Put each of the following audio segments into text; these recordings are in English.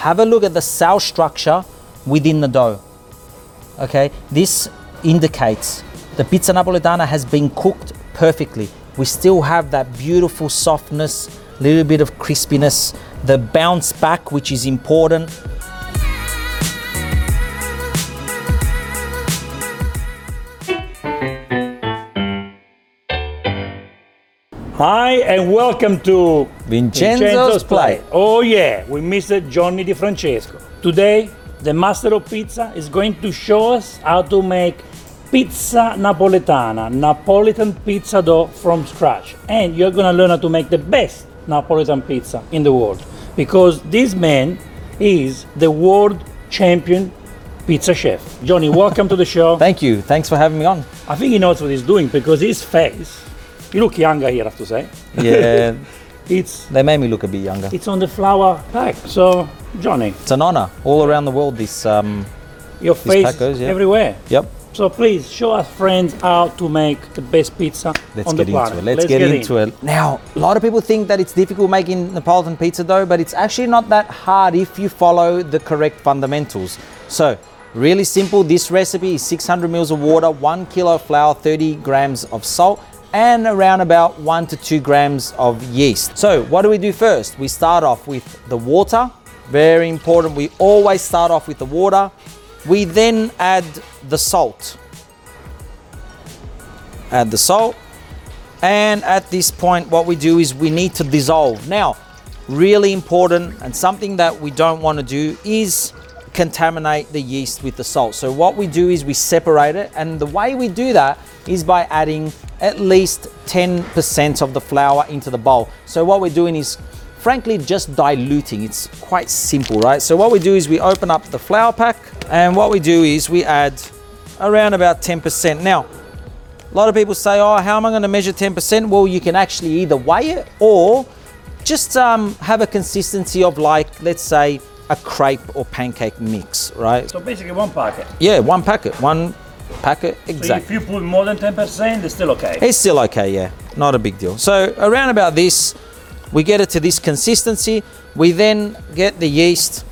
have a look at the cell structure within the dough. Okay, this indicates the pizza napoletana has been cooked perfectly. We still have that beautiful softness, little bit of crispiness, the bounce back, which is important. Hi and welcome to Vincenzo's Plate. Oh yeah, we missed Johnny Di Francesco. Today, the master of pizza is going to show us how to make pizza napoletana, Napolitan pizza dough from scratch. And you're gonna learn how to make the best Napolitan pizza in the world. Because this man is the world champion pizza chef. Johnny, welcome to the show. Thank you. Thanks for having me on. I think he knows what he's doing because his face, you look younger here, I have to say. Yeah, It's they made me look a bit younger. it's on the flour pack. So, Johnny, It's an honor all around the world. This, um, your face pack goes, yeah. everywhere. yep. So please show us friends how to make the best pizza Let's on get the into planet. it. Let's, get, into it. Now, a lot of people think that it's difficult making Neapolitan pizza dough, but it's actually not that hard if you follow the correct fundamentals. So, really simple. This recipe is 600 mils of water, one kilo of flour, 30 grams of salt, and around about one to two grams of yeast. So, what do we do first? We start off with the water. Very important. We always start off with the water. We then add the salt add the salt. And at this point, what we do is we need to dissolve. Now, really important and something that we don't want to do is contaminate the yeast with the salt. So, what we do is we separate it, and the way we do that is by adding at least 10% of the flour into the bowl. So, what we're doing is frankly just diluting. It's quite simple, right? So, what we do is we open up the flour pack, and what we do is we add around about 10%. Now, a lot of people say, oh, how am I going to measure 10%? Well, you can actually either weigh it or just um, have a consistency of like, let's say, a crepe or pancake mix, right? So basically one packet. Yeah, one packet, one packet, So exactly. if you put more than 10%, it's still okay. It's still okay, yeah, not a big deal. So around about this, we get it to this consistency. We then get the yeast.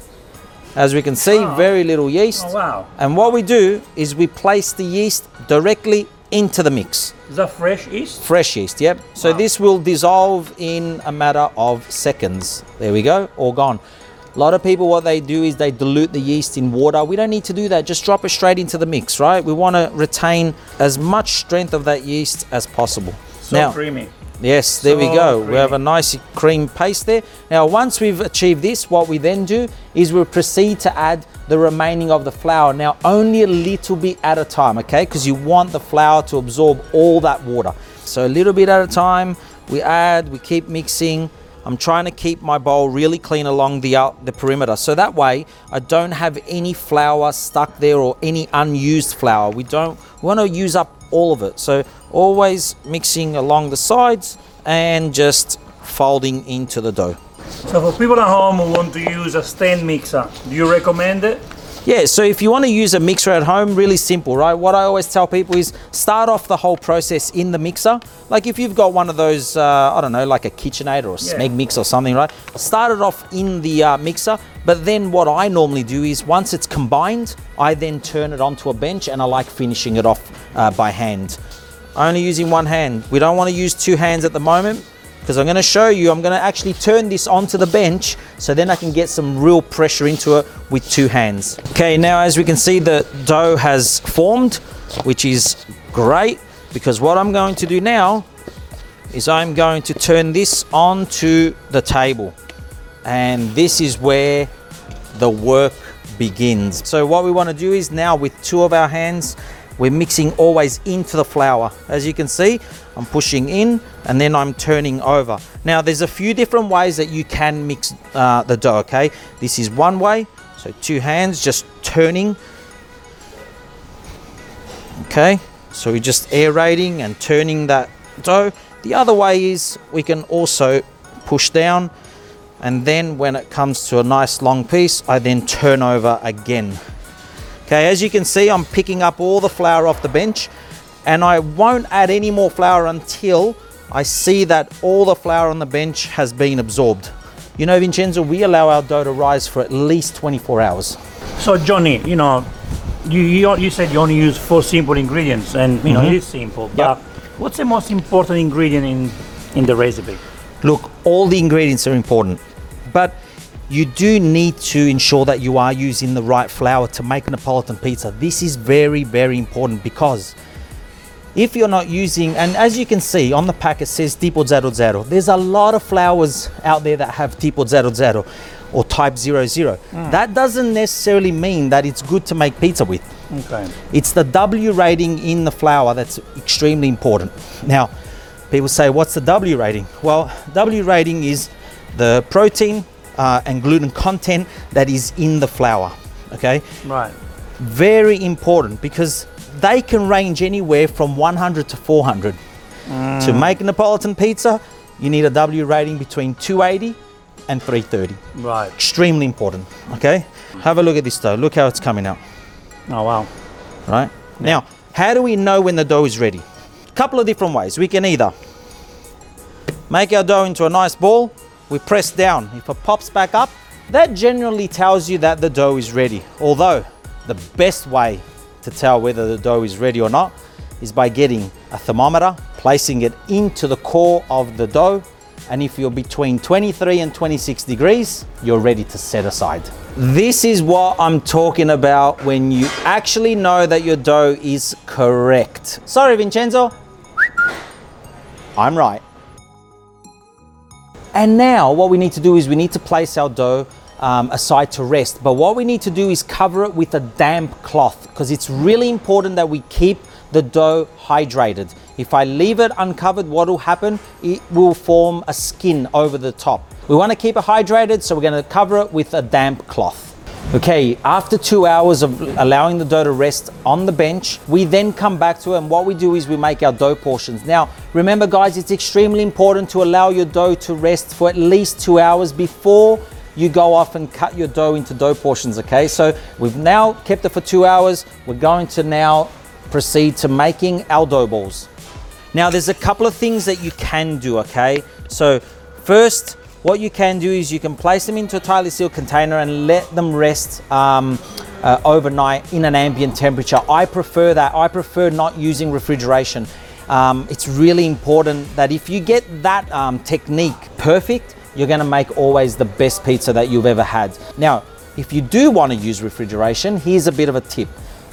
As we can see, Wow. very little yeast. Oh wow. And what we do is we place the yeast directly into the mix. Is that fresh yeast? Fresh yeast, yep. So Wow. this will dissolve in a matter of seconds. There we go, all gone. A lot of people, what they do is they dilute the yeast in water. We don't need to do that. Just drop it straight into the mix, right? We want to retain as much strength of that yeast as possible. So now, creamy. Yes, there we So go. We have a nice cream paste there. Now, once we've achieved this, what we then do is we proceed to add the remaining of the flour. Now, only a little bit at a time, okay? Because you want the flour to absorb all that water. So, a little bit at a time, we add, we keep mixing. I'm trying to keep my bowl really clean along the the perimeter, so that way I don't have any flour stuck there or any unused flour. We don't want to use up all of it. So always mixing along the sides and just folding into the dough. So for people at home who want to use a stand mixer, do you recommend it? Yeah, so if you want to use a mixer at home, really simple, right? What I always tell people is start off the whole process in the mixer. Like if you've got one of those, uh, I don't know, like a KitchenAid or a Yeah. Smeg mix or something, right? Start it off in the uh, mixer. But then what I normally do is once it's combined, I then turn it onto a bench and I like finishing it off uh, by hand. Only using one hand. We don't want to use two hands at the moment because I'm going to show you, I'm going to actually turn this onto the bench so then I can get some real pressure into it with two hands. Okay, now as we can see, the dough has formed, which is great because what I'm going to do now is I'm going to turn this onto the table. And this is where the work begins. So what we want to do is now with two of our hands, we're mixing always into the flour. As you can see, I'm pushing in and then I'm turning over. Now there's a few different ways that you can mix uh, the dough, okay? This is one way, so two hands just turning. Okay, so we're just aerating and turning that dough. The other way is we can also push down and then when it comes to a nice long piece, I then turn over again. Okay, as you can see, I'm picking up all the flour off the bench and I won't add any more flour until I see that all the flour on the bench has been absorbed. You know, Vincenzo, we allow our dough to rise for at least 24 hours. So Johnny, you know, you, you you said you only use four simple ingredients, and you know it mm-hmm. is simple. But what's the most important ingredient in in the recipe? Look, all the ingredients are important, but you do need to ensure that you are using the right flour to make Napolitan pizza. This is very, very important because if you're not using, and as you can see on the pack, it says tipo 00. There's a lot of flours out there that have tipo 00 or type zero zero. Hmm. That doesn't necessarily mean that it's good to make pizza with. Okay. It's the W rating in the flour that's extremely important. Now, people say, what's the W rating? Well, W rating is the protein uh, and gluten content that is in the flour. Okay, Right. very important because they can range anywhere from 100 to 400. To make a Napolitan pizza, you need a W rating between 280 and 330. Right. Extremely important. Okay, have a look at this dough. Look how it's coming out Oh wow. right? Now, how do we know when the dough is ready? A couple of different ways. We can either make our dough into a nice ball, we press down. If it pops back up, that generally tells you that the dough is ready. Although, the best way to tell whether the dough is ready or not is by getting a thermometer, placing it into the core of the dough, and if you're between 23 and 26 degrees, you're ready to set aside. This is what I'm talking about when you actually know that your dough is correct. Sorry, Vincenzo. I'm right. And now what we need to do is we need to place our dough um, aside to rest. But what we need to do is cover it with a damp cloth because it's really important that we keep the dough hydrated. If I leave it uncovered, what will happen? It will form a skin over the top. We want to keep it hydrated, so we're going to cover it with a damp cloth. Okay, after two hours of allowing the dough to rest on the bench, we then come back to it and what we do is we make our dough portions. Now, remember guys, it's extremely important to allow your dough to rest for at least two hours before you go off and cut your dough into dough portions, okay? So we've now kept it for two hours. We're going to now proceed to making our dough balls. Now, there's a couple of things that you can do, okay? So, first, what you can do is you can place them into a tightly sealed container and let them rest um, uh, overnight in an ambient temperature. I prefer that. I prefer not using refrigeration. Um, it's really important that if you get that um, technique perfect, you're gonna make always the best pizza that you've ever had. Now, if you do wanna use refrigeration, here's a bit of a tip.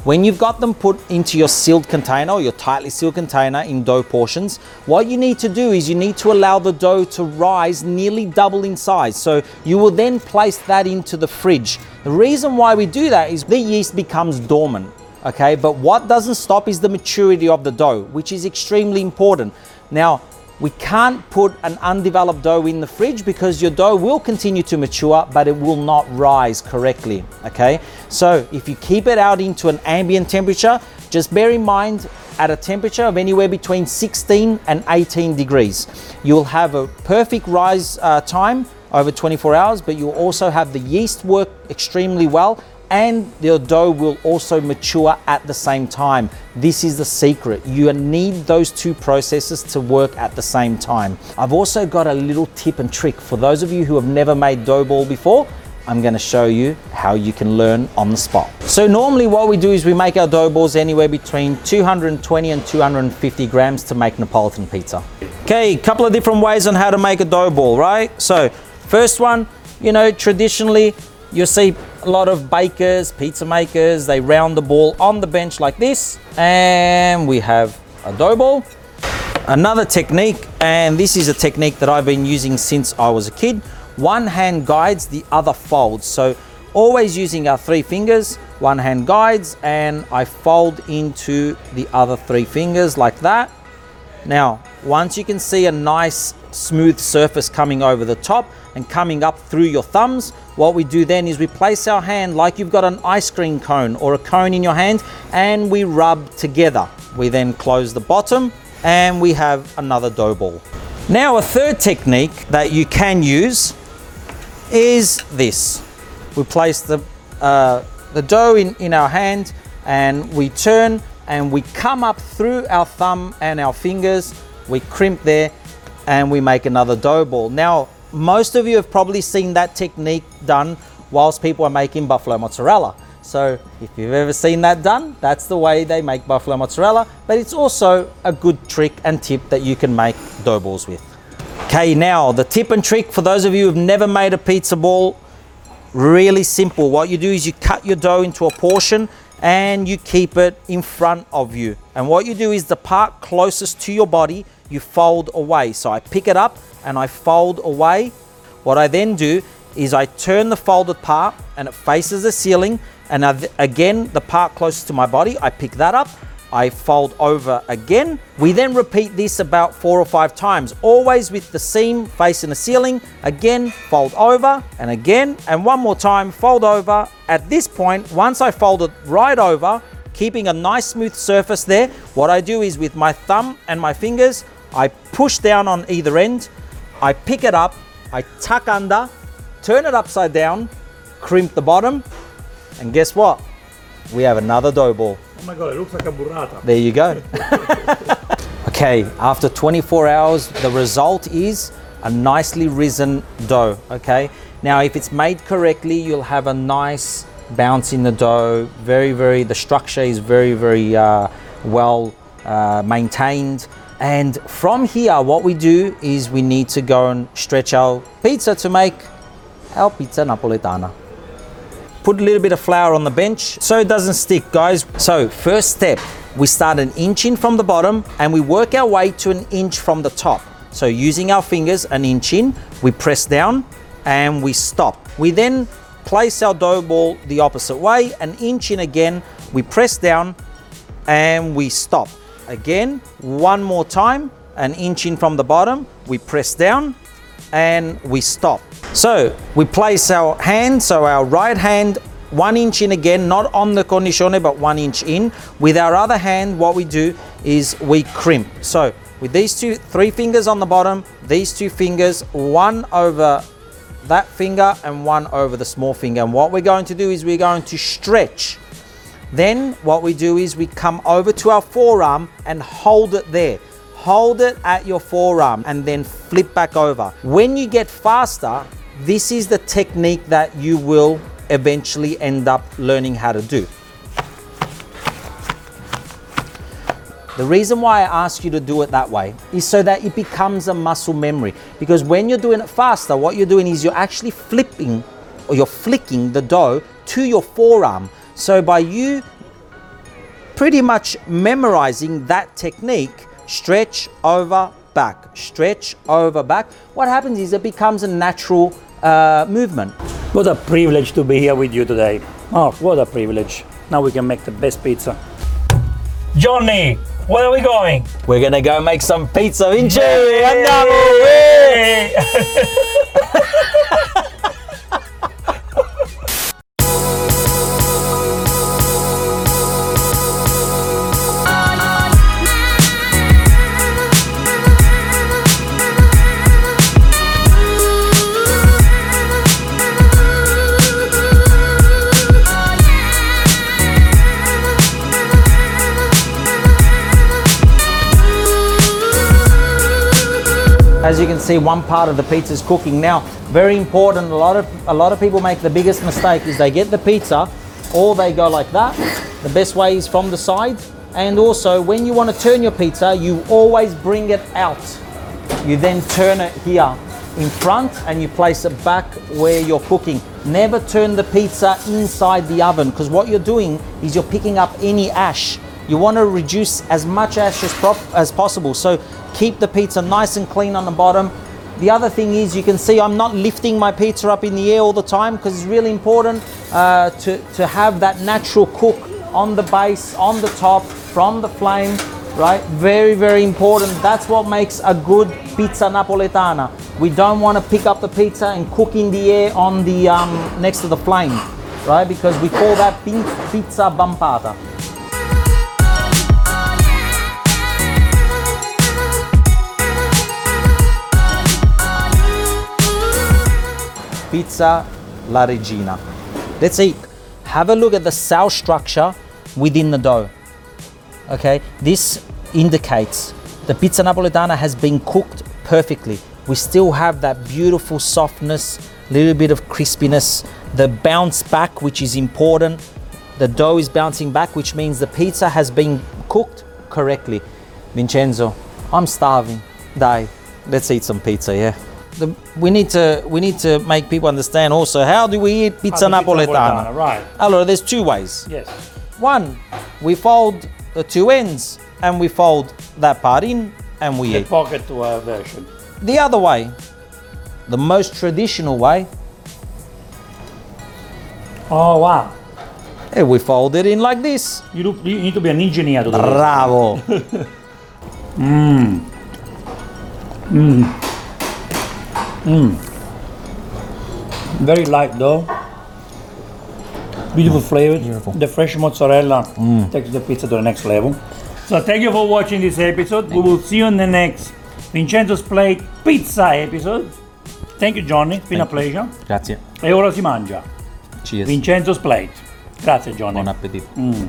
When you've got them put into your sealed container or your tightly sealed container in dough portions, what you need to do is you need to allow the dough to rise nearly double in size. So you will then place that into the fridge. The reason why we do that is the yeast becomes dormant. Okay, but what doesn't stop is the maturity of the dough, which is extremely important. Now, we can't put an undeveloped dough in the fridge because your dough will continue to mature, but it will not rise correctly. Okay, so if you keep it out into an ambient temperature, just bear in mind at a temperature of anywhere between 16 and 18 degrees, you'll have a perfect rise uh, time over 24 hours, but you'll also have the yeast work extremely well and your dough will also mature at the same time. This is the secret. You need those two processes to work at the same time. I've also got a little tip and trick for those of you who have never made dough ball before. I'm to show you how you can learn on the spot. So normally what we do is we make our dough balls anywhere between 220 and 250 grams to make Napolitan pizza. Okay, couple of different ways on how to make a dough ball, right? So first one, you know, traditionally you'll see a lot of bakers, pizza makers, they round the ball on the bench like this, and we have a dough ball. Another technique, and this is a technique that I've been using since I was a kid. One hand guides, the other folds. So always using our three fingers, one hand guides, and I fold into the other three fingers like that. Now, once you can see a nice smooth surface coming over the top and coming up through your thumbs, what we do then is we place our hand like you've got an ice cream cone or a cone in your hand and we rub together. We then close the bottom and we have another dough ball. Now, a third technique that you can use is this. We place the, uh, the dough in, in our hand and we turn and we come up through our thumb and our fingers. We crimp there and we make another dough ball. Now, most of you have probably seen that technique done whilst people are making buffalo mozzarella. So if you've ever seen that done, that's the way they make buffalo mozzarella, but it's also a good trick and tip that you can make dough balls with. Okay, now the tip and trick for those of you who've never made a pizza ball, really simple. What you do is you cut your dough into a portion and you keep it in front of you. And what you do is the part closest to your body, you fold away. So I pick it up and I fold away. What I then do is I turn the folded part and it faces the ceiling. And again, the part closest to my body, I pick that up I fold over again. We then repeat this about four or five times, always with the seam facing the ceiling. Again, fold over and again, and one more time, fold over. At this point, once I fold it right over, keeping a nice smooth surface there, what I do is with my thumb and my fingers, I push down on either end, I pick it up, I tuck under, turn it upside down, crimp the bottom, and guess what? We have another dough ball. Oh my god, it looks like a burrata. There you go. okay, after 24 hours, the result is a nicely risen dough. Okay, now if it's made correctly, you'll have a nice bounce in the dough. Very, very, the structure is very, very uh, well uh, maintained. And from here, what we do is we need to go and stretch our pizza to make our pizza napoletana. Put a little bit of flour on the bench so it doesn't stick, guys. So first step, we start an inch in from the bottom and we work our way to an inch from the top. So using our fingers, an inch in, we press down and we stop. We then place our dough ball the opposite way, an inch in again, we press down and we stop. Again, one more time, an inch in from the bottom, we press down and we stop. So we place our hand, so our right hand one inch in again, not on the cornicione, but one inch in. With our other hand, what we do is we crimp. So with these two, three fingers on the bottom, these two fingers, one over that finger and one over the small finger. And what we're going to do is we're going to stretch. Then what we do is we come over to our forearm and hold it there. Hold it at your forearm and then flip back over. When you get faster, this is the technique that you will eventually end up learning how to do. The reason why I ask you to do it that way is so that it becomes a muscle memory. Because when you're doing it faster, what you're doing is you're actually flipping or you're flicking the dough to your forearm. So by you pretty much memorizing that technique, stretch over back, stretch over back, what happens is it becomes a natural uh, movement. What a privilege to be here with you today. Oh, what a privilege. Now we can make the best pizza. Johnny, where are we going? We're gonna go make some pizza, Vinci! As you can see, one part of the pizza is cooking. Now, very important, a lot of a lot of people make the biggest mistake is they get the pizza or they go like that. The best way is from the side. And also, when you want to turn your pizza, you always bring it out. You then turn it here in front and you place it back where you're cooking. Never turn the pizza inside the oven because what you're doing is you're picking up any ash. You want to reduce as much ash as, as possible. So keep the pizza nice and clean on the bottom. The other thing is you can see I'm not lifting my pizza up in the air all the time because it's really important uh, to, to have that natural cook on the base, on the top, from the flame, right? Very, very important. That's what makes a good pizza napoletana. We don't want to pick up the pizza and cook in the air on the um, next to the flame, right? Because we call that pizza bampata. Pizza La Regina. Let's eat. Have a look at the cell structure within the dough. Okay, this indicates the pizza napoletana has been cooked perfectly. we still have that beautiful softness, little bit of crispiness, the bounce back, which is important. The dough is bouncing back, which means the pizza has been cooked correctly. Vincenzo, I'm starving. Dai, let's eat some pizza, yeah. The, we need to we need to make people understand also how do we eat pizza to napoletana. napoletana, right. Allora, there's two ways. Yes. One, we fold the two ends and we fold that part in and we The eat. pocket uh, version. The other way, the most traditional way, Oh wow. eh, we fold it in like this. You, look, you need to be an engineer to do this. Bravo. Very light though. Beautiful flavor. Beautiful. The fresh mozzarella mm. takes the pizza to the next level. So thank you for watching this episode. we will see you in the next Vincenzo's Plate Pizza episode. Thank you Johnny, it's been a pleasure. Grazie. E ora si mangia. Cheers. Vincenzo's Plate. Grazie Johnny. Buon appetito. Mm.